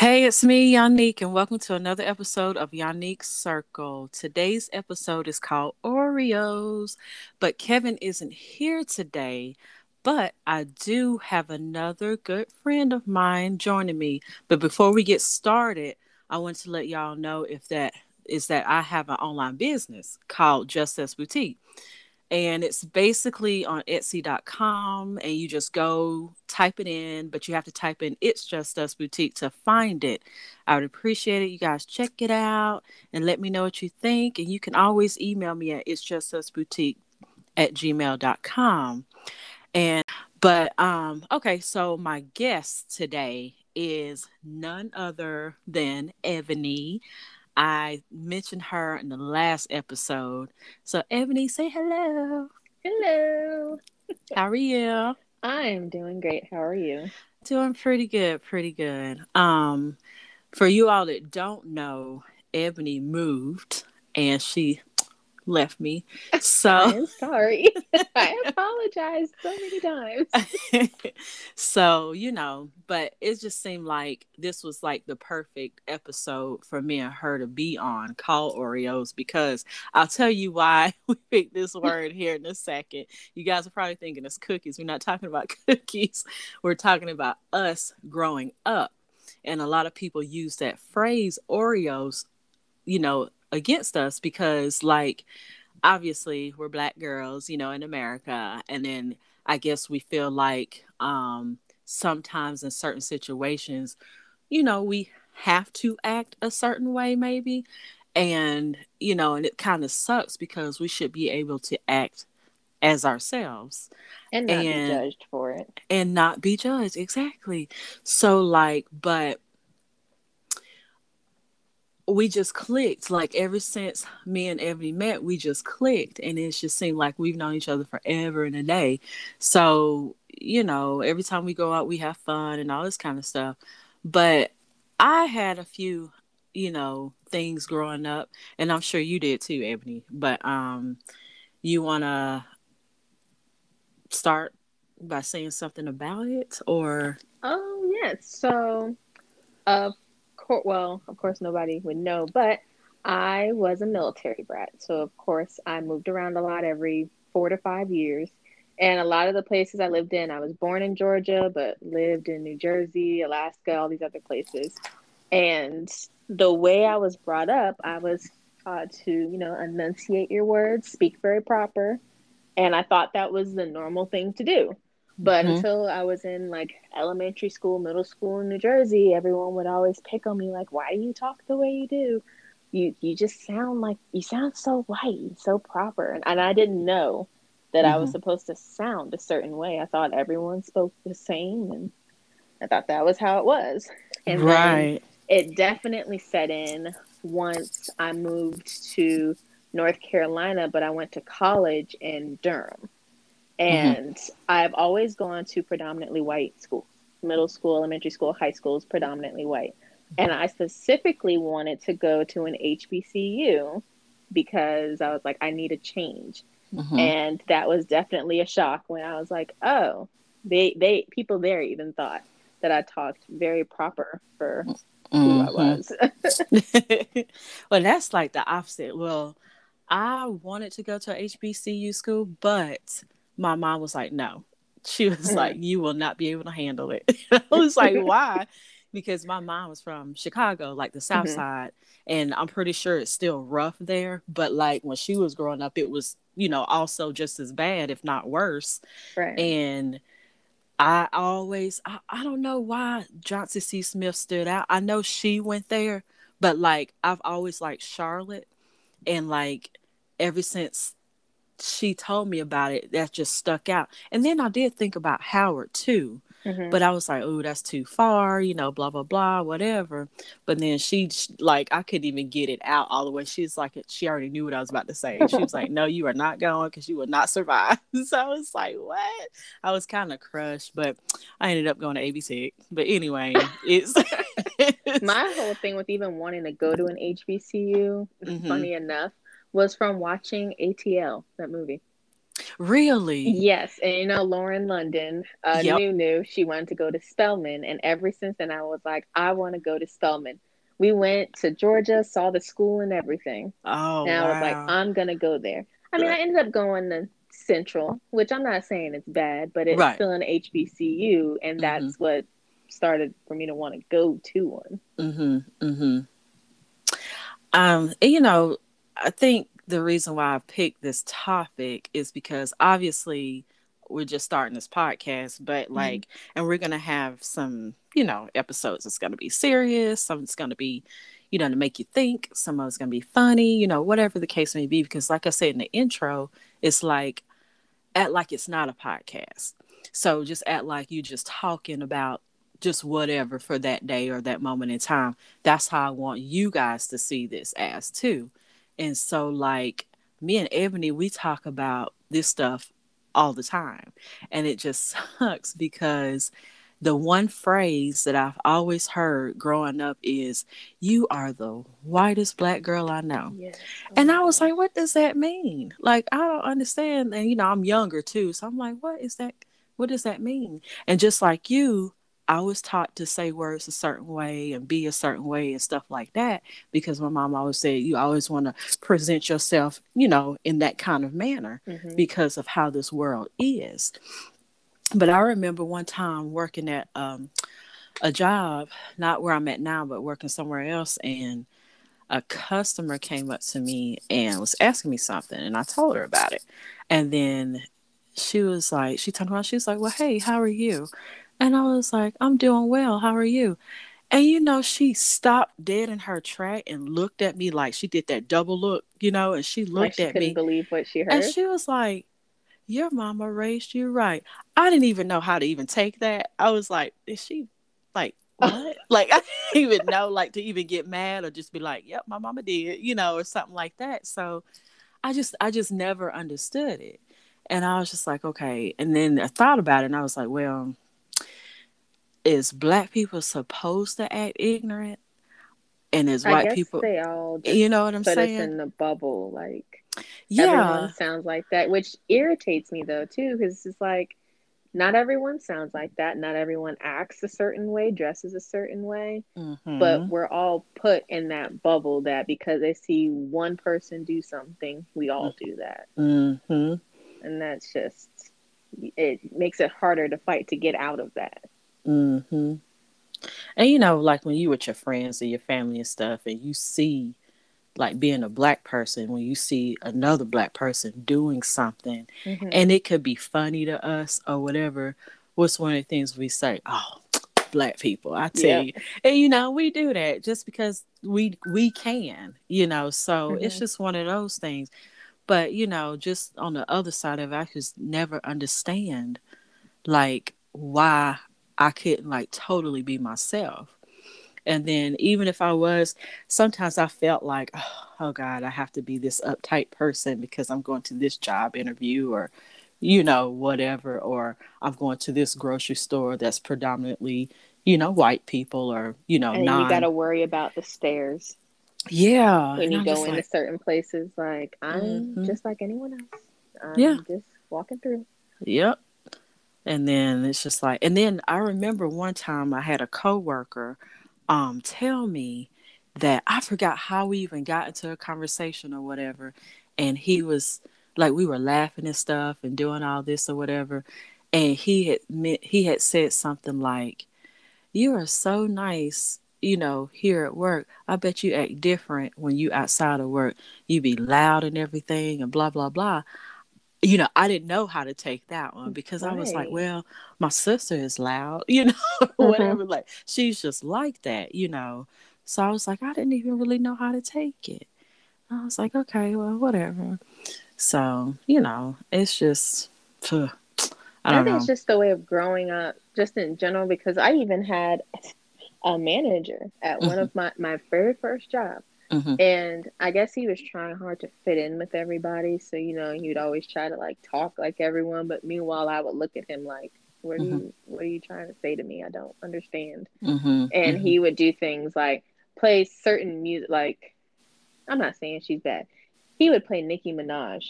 Hey, it's me, Yannick, and welcome to another episode of Yannick's Circle. Today's episode is called Oreos, but Kevin isn't here today. But I do have another good friend of mine joining me. But before we get started, I want to let y'all know if that is that I have an online business called Just Us Boutique and it's basically on etsy.com and you just go type it in but you have to type in it's just us boutique to find it. I would appreciate it. You guys check it out and let me know what you think and you can always email me at it's just us boutique at gmail.com and but um okay so my guest today is none other than ebony I mentioned her in the last episode. So, Ebony, say hello. Hello. How are you? I'm doing great. How are you? Doing pretty good, pretty good. Um, for you all that don't know, Ebony moved and she left me. So I'm sorry. I apologize so many times. so, you know, but it just seemed like this was like the perfect episode for me and her to be on call Oreos because I'll tell you why we picked this word here in a second. You guys are probably thinking it's cookies. We're not talking about cookies. We're talking about us growing up. And a lot of people use that phrase Oreos, you know, against us because like obviously we're black girls, you know, in America, and then I guess we feel like um, sometimes in certain situations, you know, we have to act a certain way, maybe, and you know, and it kind of sucks because we should be able to act as ourselves and not and, be judged for it. and not be judged exactly. So like but we just clicked. Like ever since me and Ebony met, we just clicked, and it just seemed like we've known each other forever and a day. So you know, every time we go out, we have fun and all this kind of stuff. But I had a few, you know, things growing up, and I'm sure you did too, Ebony. But um, you wanna start by saying something about it, or? Oh yes. So, uh, course, well, of course, nobody would know, but I was a military brat. So, of course, I moved around a lot every four to five years. And a lot of the places I lived in, I was born in Georgia, but lived in New Jersey, Alaska, all these other places. And the way I was brought up, I was taught to, you know, enunciate your words, speak very proper. And I thought that was the normal thing to do. But mm-hmm. until I was in like elementary school, middle school in New Jersey, everyone would always pick on me like, "Why do you talk the way you do? You you just sound like you sound so white, and so proper." And, and I didn't know that mm-hmm. I was mm-hmm. supposed to sound a certain way. I thought everyone spoke the same, and I thought that was how it was. And right. it definitely set in once I moved to North Carolina, but I went to college in Durham. Mm-hmm. And mm-hmm. I've always gone to predominantly white schools, middle school, elementary school, high schools, predominantly white. And I specifically wanted to go to an HBCU because I was like, I need a change. Mm-hmm. And that was definitely a shock when I was like, oh, they, they, people there even thought that I talked very proper for who I mm-hmm. was. well, that's like the opposite. Well, I wanted to go to a HBCU school, but my mom was like, no. She was mm-hmm. like, you will not be able to handle it. I was like, why? because my mom was from Chicago, like the South mm-hmm. Side, and I'm pretty sure it's still rough there. But like when she was growing up, it was you know also just as bad, if not worse. Right. And I always I, I don't know why Johnson C. Smith stood out. I know she went there, but like I've always liked Charlotte, and like ever since she told me about it, that just stuck out. And then I did think about Howard too. Mm-hmm. But I was like, oh, that's too far, you know, blah, blah, blah, whatever. But then she, like, I couldn't even get it out all the way. She's like, she already knew what I was about to say. She was like, no, you are not going because you will not survive. so I was like, what? I was kind of crushed, but I ended up going to ABC. But anyway, it's. My whole thing with even wanting to go to an HBCU, mm-hmm. funny enough, was from watching ATL, that movie. Really? Yes, and you know Lauren London, uh, Yep. knew knew she wanted to go to Spelman, and ever since then I was like, I want to go to Spelman. We went to Georgia, saw the school and everything. Oh, and I was like. I'm gonna go there. I mean, I ended up going to Central, which I'm not saying it's bad, but it's Right. still an HBCU, and that's what started for me to want to go to one. Mm-hmm. Mm-hmm. Um, you know, I think the reason why I picked this topic is because obviously we're just starting this podcast, but mm-hmm. like, and we're gonna have some, you know, episodes that's gonna be serious, some it's gonna be, you know, to make you think, some of it's gonna be funny, you know, whatever the case may be. Because like I said in the intro, it's like act like it's not a podcast. So just act like you're just talking about just whatever for that day or that moment in time. That's how I want you guys to see this as too. And so like me and Ebony, we talk about this stuff all the time. And it just sucks because the one phrase that I've always heard growing up is, You are the whitest black girl I know. Yes. And I was mm-hmm. like, what does that mean? Like, I don't understand. And, you know, I'm younger too. So I'm like, what is that? What does that mean? And just like you, I was taught to say words a certain way and be a certain way and stuff like that because my mom always said, you always want to present yourself, you know, in that kind of manner Mhm. because of how this world is. But I remember one time working at um, a job, not where I'm at now, but working somewhere else. And a customer came up to me and was asking me something. And I told her about it. And then she was like, she turned around, she was like, well, hey, how are you? And I was like, I'm doing well. How are you? And you know, she stopped dead in her track and looked at me like she did that double look, you know, and she Like looked she at couldn't me. believe what she heard. And she was like, Your mama raised you right. I didn't even know how to even take that. I was like, Is she like what? like I didn't even know like to even get mad or just be like, Yep, my mama did, you know, or something like that. So I just I just never understood it. And I was just like, okay. And then I thought about it and I was like, well, is black people supposed to act ignorant? And is I white guess people they all you know what I'm put saying? us in the bubble. Like yeah. everyone sounds like that, which irritates me though too, because it's like not everyone sounds like that. Not everyone acts a certain way, dresses a certain way, Mhm. but we're all put in that bubble that because they see one person do something, we all do that, hmm and that's just it makes it harder to fight to get out of that. Hmm And you know, like when you with your friends and your family and stuff, and you see, like being a black person, when you see another black person doing something, Mhm. and it could be funny to us or whatever. What's one of the things we say? Oh, black people, I tell Yep. you, and you know, we do that just because we we can, you know. So it's Mhm. just one of those things. But you know, just on the other side of it, I just never understand like why I couldn't like totally be myself. And then even if I was, sometimes I felt like, oh, oh God, I have to be this uptight person because I'm going to this job interview or, you know, whatever, or I'm going to this grocery store that's predominantly, you know, white people or, you know, and non. you got to worry about the stares yeah. when you go into like, certain places. Like I'm Mhm. just like anyone else. I'm Yeah. just walking through. Yep. And then it's just like, and then I remember one time I had a coworker um tell me that I forgot how we even got into a conversation or whatever, and he was like we were laughing and stuff and doing all this or whatever, and he had meant, he had said something like, "You are so nice." You know, here at work, I bet you act different when you outside of work. You be loud and everything and blah blah blah you know, I didn't know how to take that one because I was like, well, my sister is loud, you know, whatever. Like, she's just like that, you know. So I was like, I didn't even really know how to take it. I was like, okay, well, whatever. So, you know, it's just, phew, I I, think know. it's just the way of growing up, just in general. Because I even had a manager at one Mhm. of my my very first job, hmm and I guess he was trying hard to fit in with everybody. So you know, he'd always try to like talk like everyone, but meanwhile, I would look at him like, "What are Mhm. you? What are you trying to say to me? I don't understand." hmm and he would do things like play certain music like i'm not saying she's bad he would play nicki minaj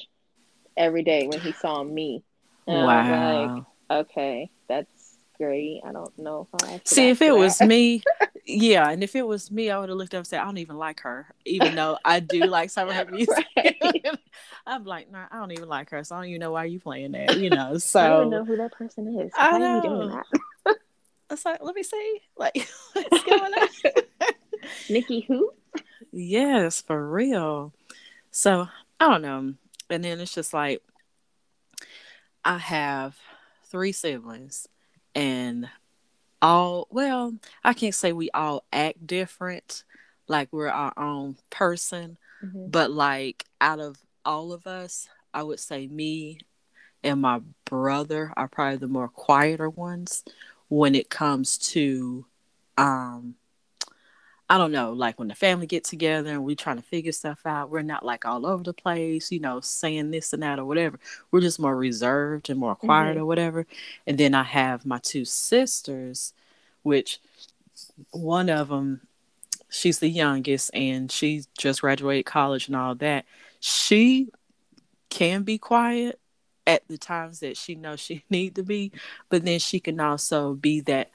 every day when he saw me. And wow. like, okay, that's great. I don't know if I see if it that. was me. Yeah, and if it was me, I would have looked up and said, I don't even like her, even though I do like some of her music. I'm like, nah, I don't even like her, so I don't even know why you playing that, you know. So I don't know who that person is. I know. you doing that? It's like, let me see, like, what's going on? Nicki who? Yes, for real. So I don't know, and then it's just like I have three siblings, and all well, I can't say we all act different, like we're our own person, mm-hmm. but like out of all of us, I would say me and my brother are probably the more quieter ones when it comes to um I don't know, like when the family get together and we trying to figure stuff out, we're not like all over the place, you know, saying this and that or whatever. We're just more reserved and more quiet mm-hmm. or whatever. And then I have my two sisters, which one of them, she's the youngest and she just graduated college and all that. She can be quiet at the times that she knows she need to be, but then she can also be that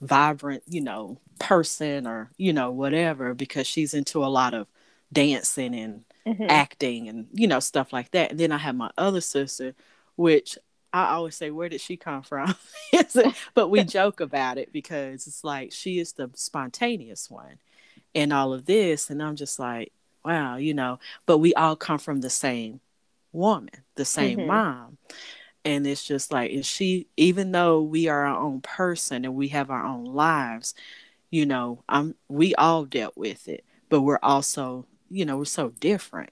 vibrant, you know, person or, you know, whatever, because she's into a lot of dancing and mm-hmm. acting and, you know, stuff like that. And then I have my other sister, which I always say, where did she come from? but we joke about it because it's like she is the spontaneous one and all of this. And I'm just like, wow, you know, but we all come from the same woman, the same mm-hmm. mom and it's just like and she even though we are our own person and we have our own lives you know i'm we all dealt with it but we're also you know we're so different.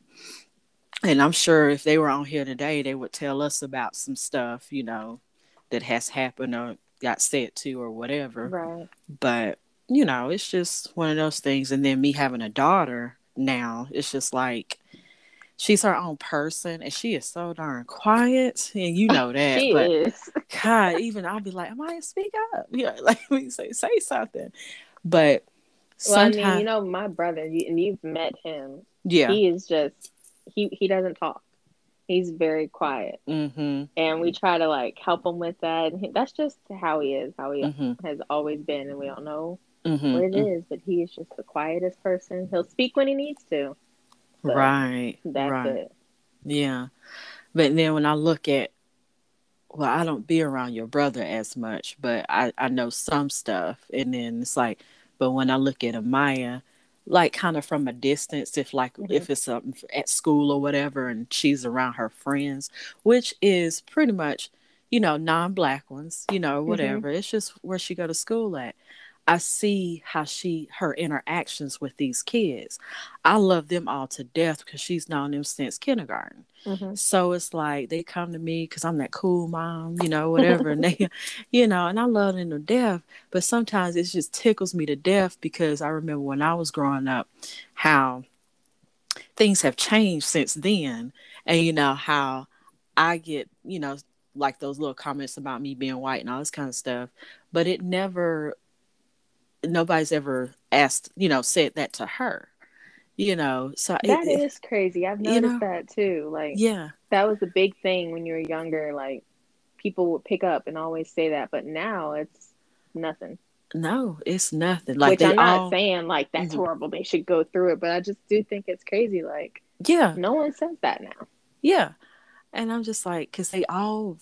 And i'm sure if they were on here today they would tell us about some stuff you know that has happened or got said to or whatever. Right. But you know it's just one of those things. And then me having a daughter now it's just like she's her own person and she is so darn quiet and you know that she but is. god even i'll be like "Am I speak up yeah like we say say something but well i mean you know my brother and you've met him yeah he is just he he doesn't talk he's very quiet mm-hmm. and we try to like help him with that and he, that's just how he is how he mm-hmm. has always been and we don't know mm-hmm. what it mm-hmm. but he is just the quietest person he'll speak when he needs to so right. That's right. it. Yeah. But then when I look at well, I don't be around your brother as much, but I, I know some stuff. And then it's like, but when I look at Amaya, like kind of from a distance, if like mm-hmm. if it's something at school or whatever, and she's around her friends, which is pretty much, you know, non-black ones, you know, mm-hmm. whatever. Mm-hmm. It's just where she go to school at. I see how she her interactions with these kids. I love them all to death because she's known them since kindergarten. Mm-hmm. So it's like they come to me because I'm that cool mom, you know, whatever, and they, you know, and I love them to death. But sometimes it just tickles me to death because I remember when I was growing up, how things have changed since then, and you know how I get, you know, like those little comments about me being white and all this kind of stuff, but it never nobody's ever asked, you know, said that to her. You know, so that it, is crazy. I've noticed you know, that too. Like, yeah, that was a big thing when you were younger. Like, people would pick up and always say that, but now it's nothing. No, it's nothing. Like, which I'm not all... saying like that's mm-hmm. horrible. They should go through it, but I just do think it's crazy. Like, yeah, no one says that now. Yeah, and I'm just like, cause they all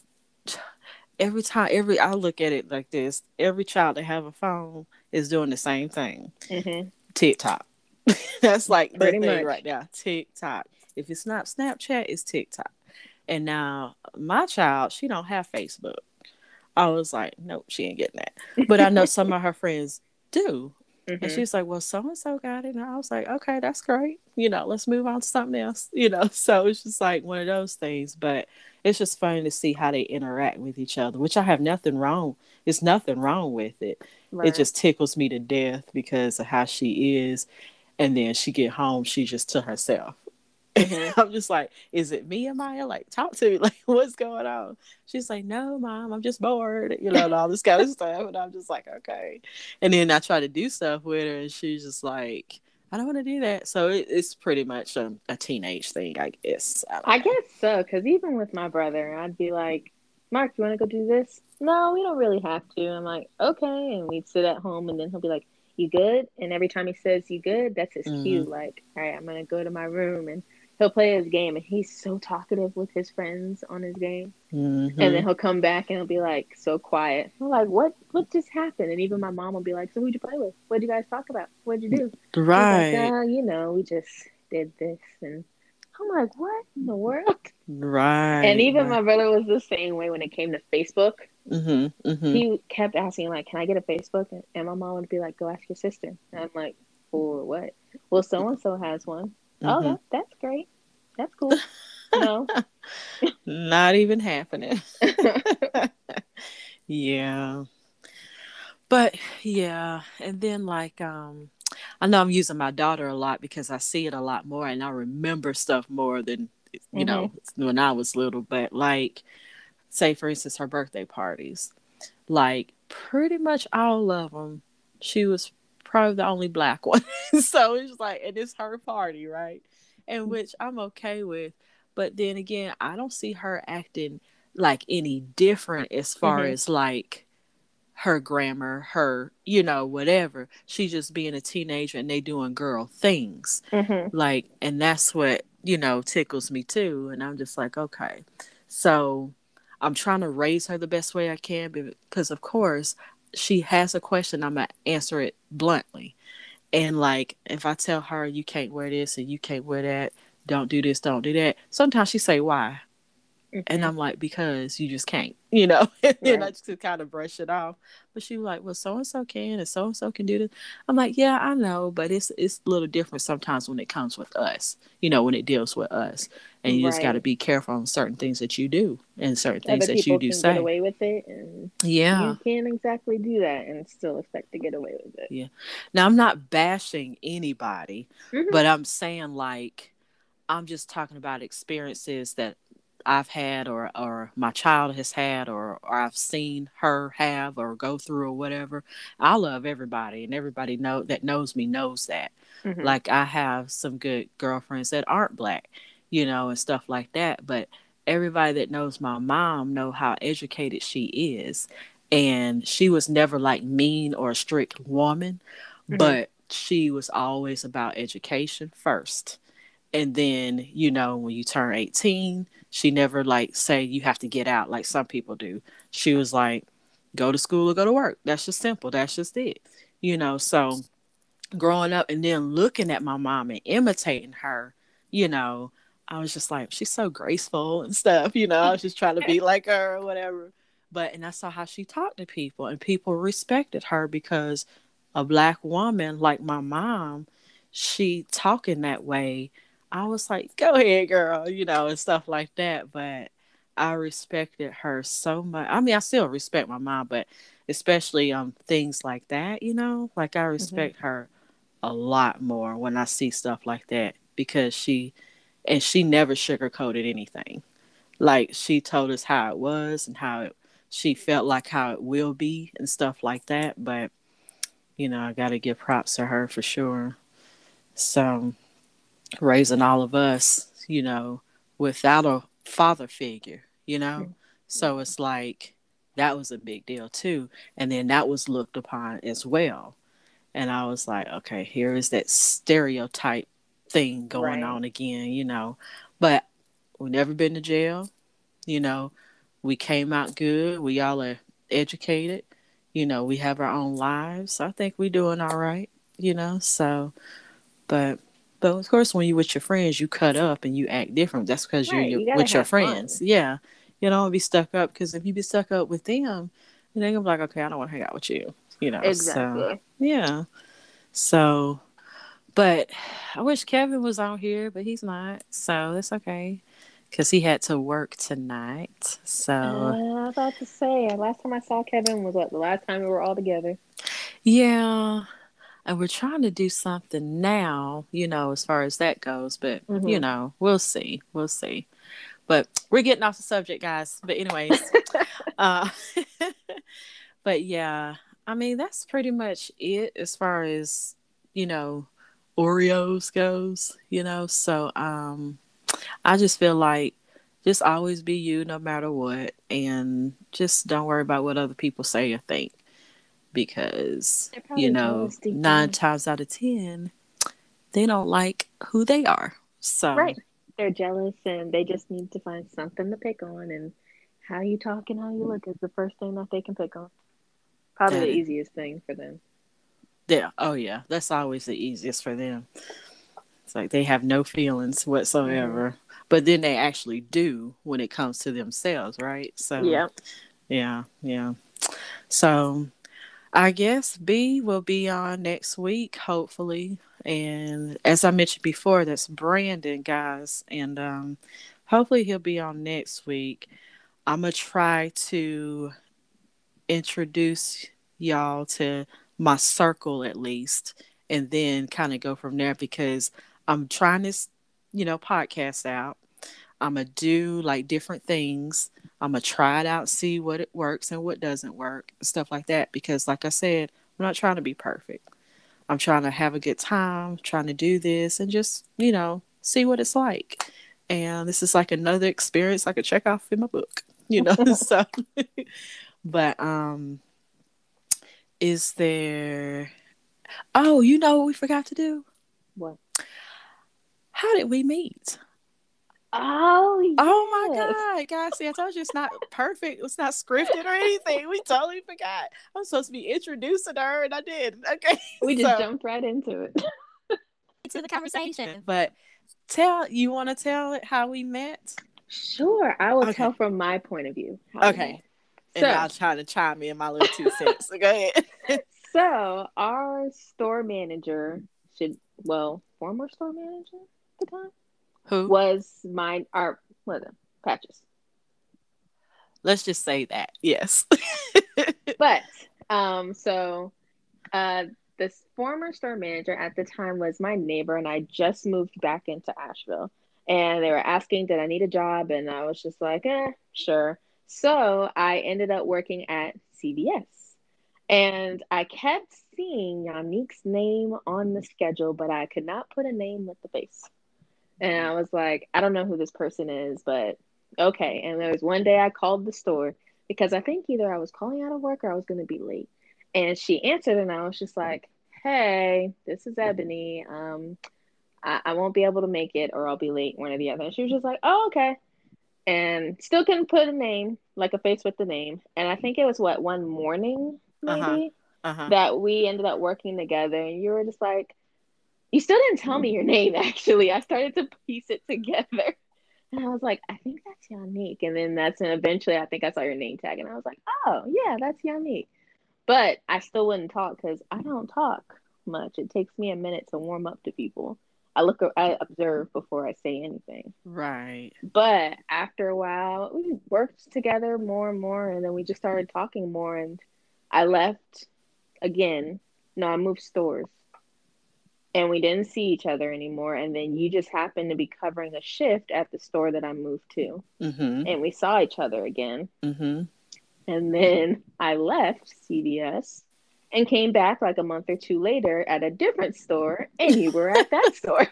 every time every I look at it like this, every child that have a phone is doing the same thing. Mm-hmm. TikTok. That's like the Pretty thing much. right now. TikTok. If it's not Snapchat, it's TikTok. And now my child, she don't have Facebook. I was like, nope, she ain't getting that. But I know some of her friends do. Mm-hmm. And she's like, well, so and so got it. And I was like, okay, that's great. You know, let's move on to something else. You know, so it's just like one of those things. But it's just fun to see how they interact with each other, which I have nothing wrong. It's nothing wrong with it. Right. It just tickles me to death because of how she is. And then she get home, she's just to herself. Mm-hmm. I'm just like, is it me, Amaya? Like, talk to me. Like, what's going on? She's like, no, mom, I'm just bored, you know, and all this kind of stuff. And I'm just like, okay. And then I try to do stuff with her, and she's just like, I don't want to do that. So it, it's pretty much a, a, teenage thing, I guess. I, I guess so, because even with my brother, I'd be like, Mark, you want to go do this? No, we don't really have to. I'm like, okay. And we'd sit at home, and then he'll be like, you good? And every time he says you good, that's his mm-hmm. cue. Like, all right, I'm going to go to my room and he'll play his game and he's so talkative with his friends on his game. Mm-hmm. And then he'll come back and he'll be like so quiet. I'm like, what what just happened? And even my mom will be like, So who'd you play with? What'd you guys talk about? What'd you do? Right. Like, uh, you know, we just did this and I'm like, What in the world? Right. And even right. my brother was the same way when it came to Facebook. Mm-hmm, mm-hmm. He kept asking, like, can I get a Facebook? And my mom would be like, go ask your sister. And I'm like, for what? Well, so and so has one. Oh, mm-hmm. Oh, that, that's great. That's cool. no. Not even happening. yeah. But yeah, and then like um I know I'm using my daughter a lot because I see it a lot more and I remember stuff more than you mm-hmm. know when I was little, but like say for instance her birthday parties. Like pretty much all of them she was probably the only black one. so it's like, and it's her party, right? And mm. which I'm okay with. But then again, I don't see her acting like any different as far mm-hmm. as like her grammar, her, you know, whatever. She's just being a teenager and they doing girl things. Mm-hmm. Like, and that's what, you know, tickles me too. And I'm just like, okay. So I'm trying to raise her the best way I can because, of course, she has a question, I'm gonna answer it bluntly. And like if I tell her you can't wear this and you can't wear that, don't do this, don't do that. Sometimes she say why. Mm-hmm. And I'm like, because you just can't, you know, right. you know, just to kind of brush it off. But she was like, well, so and so can, and so and so can do this. I'm like, yeah, I know, but it's it's a little different sometimes when it comes with us, you know, when it deals with us, and you right. just got to be careful on certain things that you do and certain things Other that you do say. Get away with it, and yeah, you can't exactly do that and still expect to get away with it. Yeah. Now I'm not bashing anybody, mm-hmm. but I'm saying like. I'm just talking about experiences that I've had or or my child has had or, or I've seen her have or go through or whatever. I love everybody and everybody know that knows me knows that. Mm-hmm. Like I have some good girlfriends that aren't black, you know, and stuff like that. But everybody that knows my mom know how educated she is. And she was never like mean or a strict woman, mm-hmm. but she was always about education first. And then, you know, when you turn 18, she never like say you have to get out like some people do. She was like, go to school or go to work. That's just simple. That's just it. You know, so growing up and then looking at my mom and imitating her, you know, I was just like, she's so graceful and stuff, you know, I was just trying to be like her or whatever. But and I saw how she talked to people and people respected her because a black woman like my mom, she talking that way I was like, go ahead, girl, you know, and stuff like that. But I respected her so much. I mean, I still respect my mom, but especially um things like that, you know, like I mm-hmm. respect mm-hmm. her a lot more when I see stuff like that because she and she never sugarcoated anything. Like she told us how it was and how it, she felt like how it will be and stuff like that. But you know, I got to give props to her for sure. So raising all of us, you know, without a father figure, you know? Mm-hmm. So it's like that was a big deal too. And then that was looked upon as well. And I was like, okay, here is that stereotype thing going right. on again, you know. But we never been to jail, you know. We came out good. We all are educated. You know, we have our own lives. I think we're doing all right, you know. So, but but of course, when you're with your friends, you cut up and you act different. That's because right, you're, you with your friends. Fun. Yeah. You don't be stuck up because if you be stuck up with them, they're gonna be like, okay, I don't want to hang out with you. You know. Exactly. So, yeah. So, but I wish Kevin was out here, but he's not. So that's okay because he had to work tonight. So uh, I was about to say, last time I saw Kevin was what the last time we were all together. Yeah, and we're trying to do something now, you know, as far as that goes. But mm-hmm. you know, we'll see, we'll see. But we're getting off the subject, guys. But anyways, uh, but yeah, I mean that's pretty much it as far as you know Oreos goes, you know. So um I just feel like just always be you no matter what and just don't worry about what other people say or think because you know nine times out of ten they don't like who they are. So right. They're jealous and they just need to find something to pick on and how you talk and how you look is the first thing that they can pick on. Probably the easiest thing for them yeah oh yeah that's always the easiest for them it's like they have no feelings whatsoever mm but then they actually do when it comes to themselves, right? So yeah, yeah, yeah. So I guess B will be on next week, hopefully. And as I mentioned before, that's Brandon, guys, and um, hopefully he'll be on next week. I'm gonna try to introduce y'all to my circle at least, and then kind of go from there because I'm trying this, you know, podcast out. I'm gonna do like different things. I'm gonna try it out, see what it works and what doesn't work, stuff like that. Because, like I said, I'm not trying to be perfect. I'm trying to have a good time, trying to do this, and just you know see what it's like. And this is like another experience I could check off in my book, you know. so, but um, is there? Oh, you know what we forgot to do? What? How did we meet? Oh, yes. oh my God, guys! See, I told you it's not perfect. It's not scripted or anything. We totally forgot. I'm supposed to be introducing her, and I did. Okay, we just so, jumped right into it. to the conversation, but tell you want to tell it how we met. Sure, I will okay. tell from my point of view. Okay, and so, I'll try to chime in my little two cents. So go ahead. so our store manager should, well, former store manager at the time who was my our what patches. Let's just say that yes. but um, so uh, this former store manager at the time was my neighbor, and I just moved back into Asheville. And they were asking, did I need a job? And I was just like, eh, sure. So I ended up working at CVS. And I kept seeing Yannick's name on the schedule, but I could not put a name with the face. And I was like, I don't know who this person is, but okay. And there was one day I called the store because I think either I was calling out of work or I was going to be late. And she answered, and I was just like, Hey, this is Ebony. Um, I, I won't be able to make it, or I'll be late, one or the other. And she was just like, Oh, okay. And still couldn't put a name, like a face with the name. And I think it was what one morning, maybe, uh-huh. Uh-huh. that we ended up working together. And you were just like, you still didn't tell me your name, actually. I started to piece it together. And I was like, I think that's Yannick. And then that's and eventually I think I saw your name tag and I was like, oh, yeah, that's Yannick. But I still wouldn't talk because I don't talk much. It takes me a minute to warm up to people. I look, I observe before I say anything. Right. But after a while, we worked together more and more, and then we just started talking more. And I left again. No, I moved stores and we didn't see each other anymore. And then you just happened to be covering a shift at the store that I moved to, mm-hmm. and we saw each other again. Mm-hmm. And then I left CVS and came back like a month or two later at a different store, and you were at that store.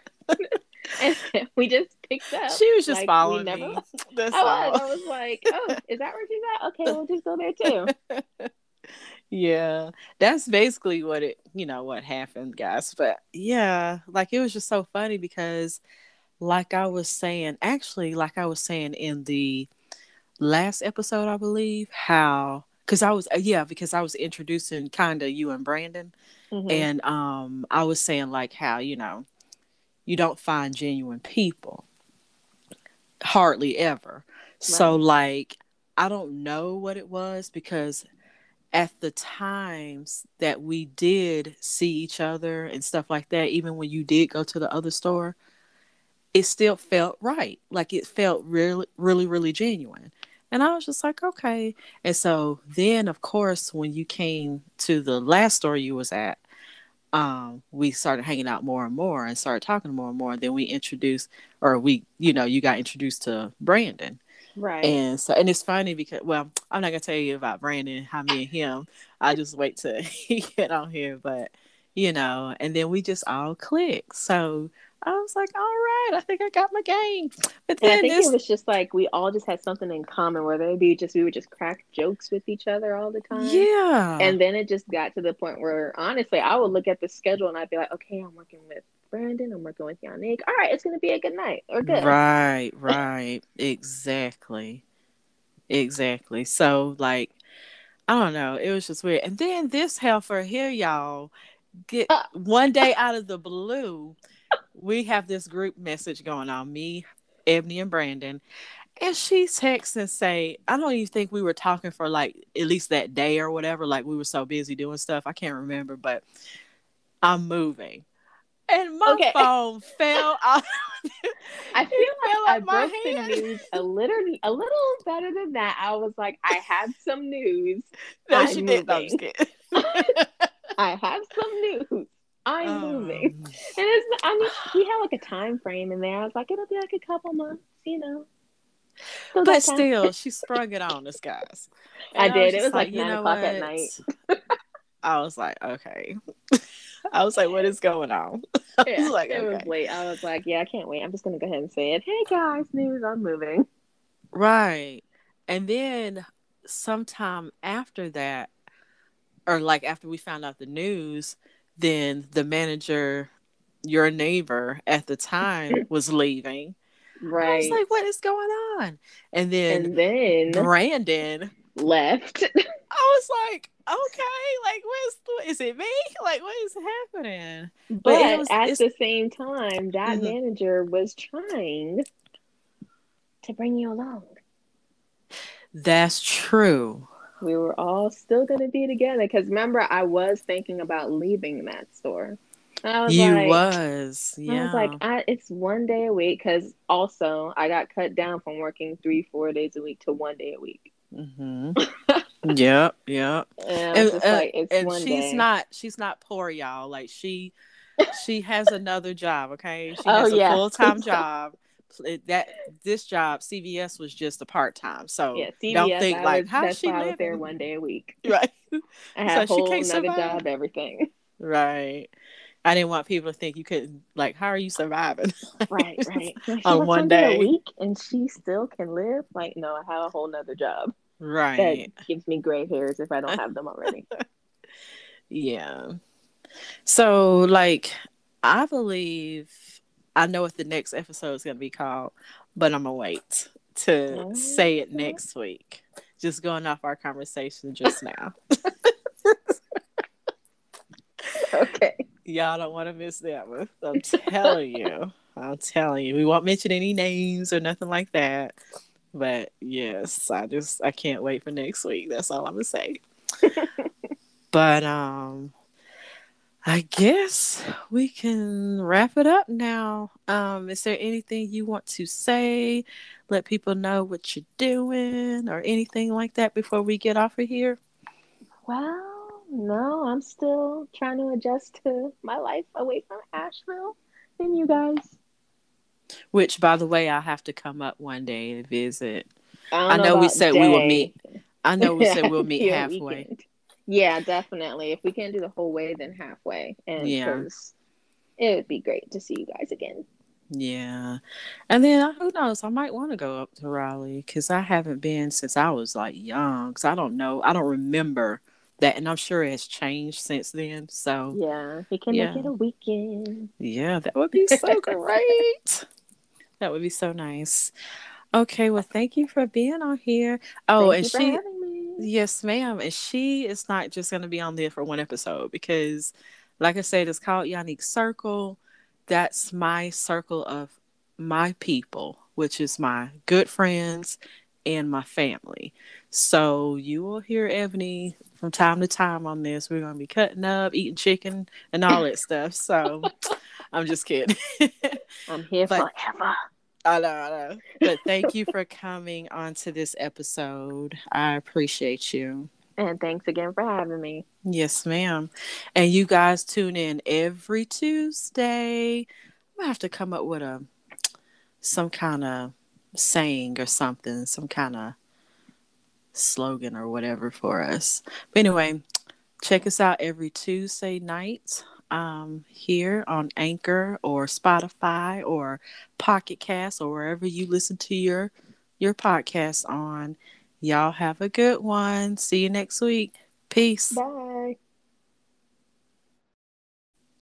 and we just picked up. She was just like, following never... me. That's I was. I was like, "Oh, is that where she's at? Okay, we'll just go there too." yeah that's basically what it you know what happened guys but yeah like it was just so funny because like i was saying actually like i was saying in the last episode i believe how because i was yeah because i was introducing kind of you and brandon mm-hmm. and um i was saying like how you know you don't find genuine people hardly ever right. so like i don't know what it was because at the times that we did see each other and stuff like that, even when you did go to the other store, it still felt right. Like it felt really, really, really genuine. And I was just like, okay. And so then, of course, when you came to the last store you was at, um, we started hanging out more and more and started talking more and more. And then we introduced, or we, you know, you got introduced to Brandon. Right. And so, and it's funny because, well, I'm not gonna tell you about Brandon, how me and him. I just wait till he get on here, but you know, and then we just all clicked. So I was like, all right, I think I got my game. But then and I think this... it was just like we all just had something in common where they'd be just we would just crack jokes with each other all the time. Yeah. And then it just got to the point where honestly I would look at the schedule and I'd be like, okay, I'm working with Brandon, I'm working with Yannick. All right, it's gonna be a good night or good. Right, right. exactly. Exactly. So like I don't know. It was just weird. And then this heifer here, y'all, get uh. one day out of the blue, we have this group message going on. Me, Ebony, and Brandon. And she texts and say, I don't even think we were talking for like at least that day or whatever. Like we were so busy doing stuff. I can't remember, but I'm moving. And my okay. phone fell out. I feel like I broke the news a little a little better than that. I was like, I have some news. No, I'm she moving. did. No. I have some news. I'm um, moving. And it's I mean we had like a time frame in there. I was like, it'll be like a couple months, you know. So but still, she sprung it on us guys. I, I did. it was like, like nine o'clock what? at night. I was like, okay. I was like, what is going on? I yeah, was like, it was late. I was like, yeah, I can't wait. I'm just gonna go ahead and say it. Hey guys, news, I'm moving. Right. And then sometime after that, or like after we found out the news, then the manager, your neighbor at the time, was leaving. Right. I was like, what is going on? And then, and then Brandon left. I was like, okay, like what's is it me? Like what is happening? But, but was, at the same time, that mm-hmm. manager was trying to bring you along. That's true. We were all still gonna be together because remember, I was thinking about leaving that store. I was you like, was, yeah. I was like, I, it's one day a week because also I got cut down from working three, four days a week to one day a week. Mm-hmm. yep, yep. And, and, like, and she's day. not she's not poor, y'all. Like she she has another job. Okay, she oh, has a yeah. full time job. That this job, CVS was just a part time. So yeah, CVS, don't think I like was, how she living? There one day a week. Right. I had so a whole another job, everything. Right. I didn't want people to think you couldn't like how are you surviving? right, right. on one day a week and she still can live. Like, no, I have a whole nother job. Right. That gives me gray hairs if I don't have them already. yeah. So like I believe I know what the next episode is gonna be called, but I'm gonna wait to oh. say it next week. Just going off our conversation just now. okay. Y'all don't want to miss that one. I'm telling you. I'm telling you. We won't mention any names or nothing like that. But yes, I just I can't wait for next week. That's all I'm gonna say. but um I guess we can wrap it up now. Um, is there anything you want to say? Let people know what you're doing or anything like that before we get off of here? Well, no, I'm still trying to adjust to my life away from Asheville and you guys. Which, by the way, I'll have to come up one day and visit. I, I know, we said day. we will meet. I know we said we'll meet halfway. Weekend. Yeah, definitely. If we can't do the whole way, then halfway. And yeah, it would be great to see you guys again. Yeah, and then uh, who knows? I might want to go up to Raleigh because I haven't been since I was like young. Because I don't know, I don't remember that, and I'm sure it has changed since then. So yeah, we can yeah. make it a weekend. Yeah, that would be so great. That would be so nice. Okay, well, thank you for being on here. Oh, thank and she, yes, ma'am, and she is not just going to be on there for one episode because, like I said, it's called Yannick Circle. That's my circle of my people, which is my good friends and my family. So you will hear Ebony from time to time on this. We're going to be cutting up, eating chicken, and all that stuff. So I'm just kidding. I'm here but, forever. I know, I know. But thank you for coming on to this episode. I appreciate you. And thanks again for having me. Yes, ma'am. And you guys tune in every Tuesday. I'm gonna have to come up with a some kind of saying or something, some kind of slogan or whatever for us. But anyway, check us out every Tuesday night um, here on Anchor or Spotify or Pocket Cast or wherever you listen to your your podcast on. Y'all have a good one. See you next week. Peace. Bye.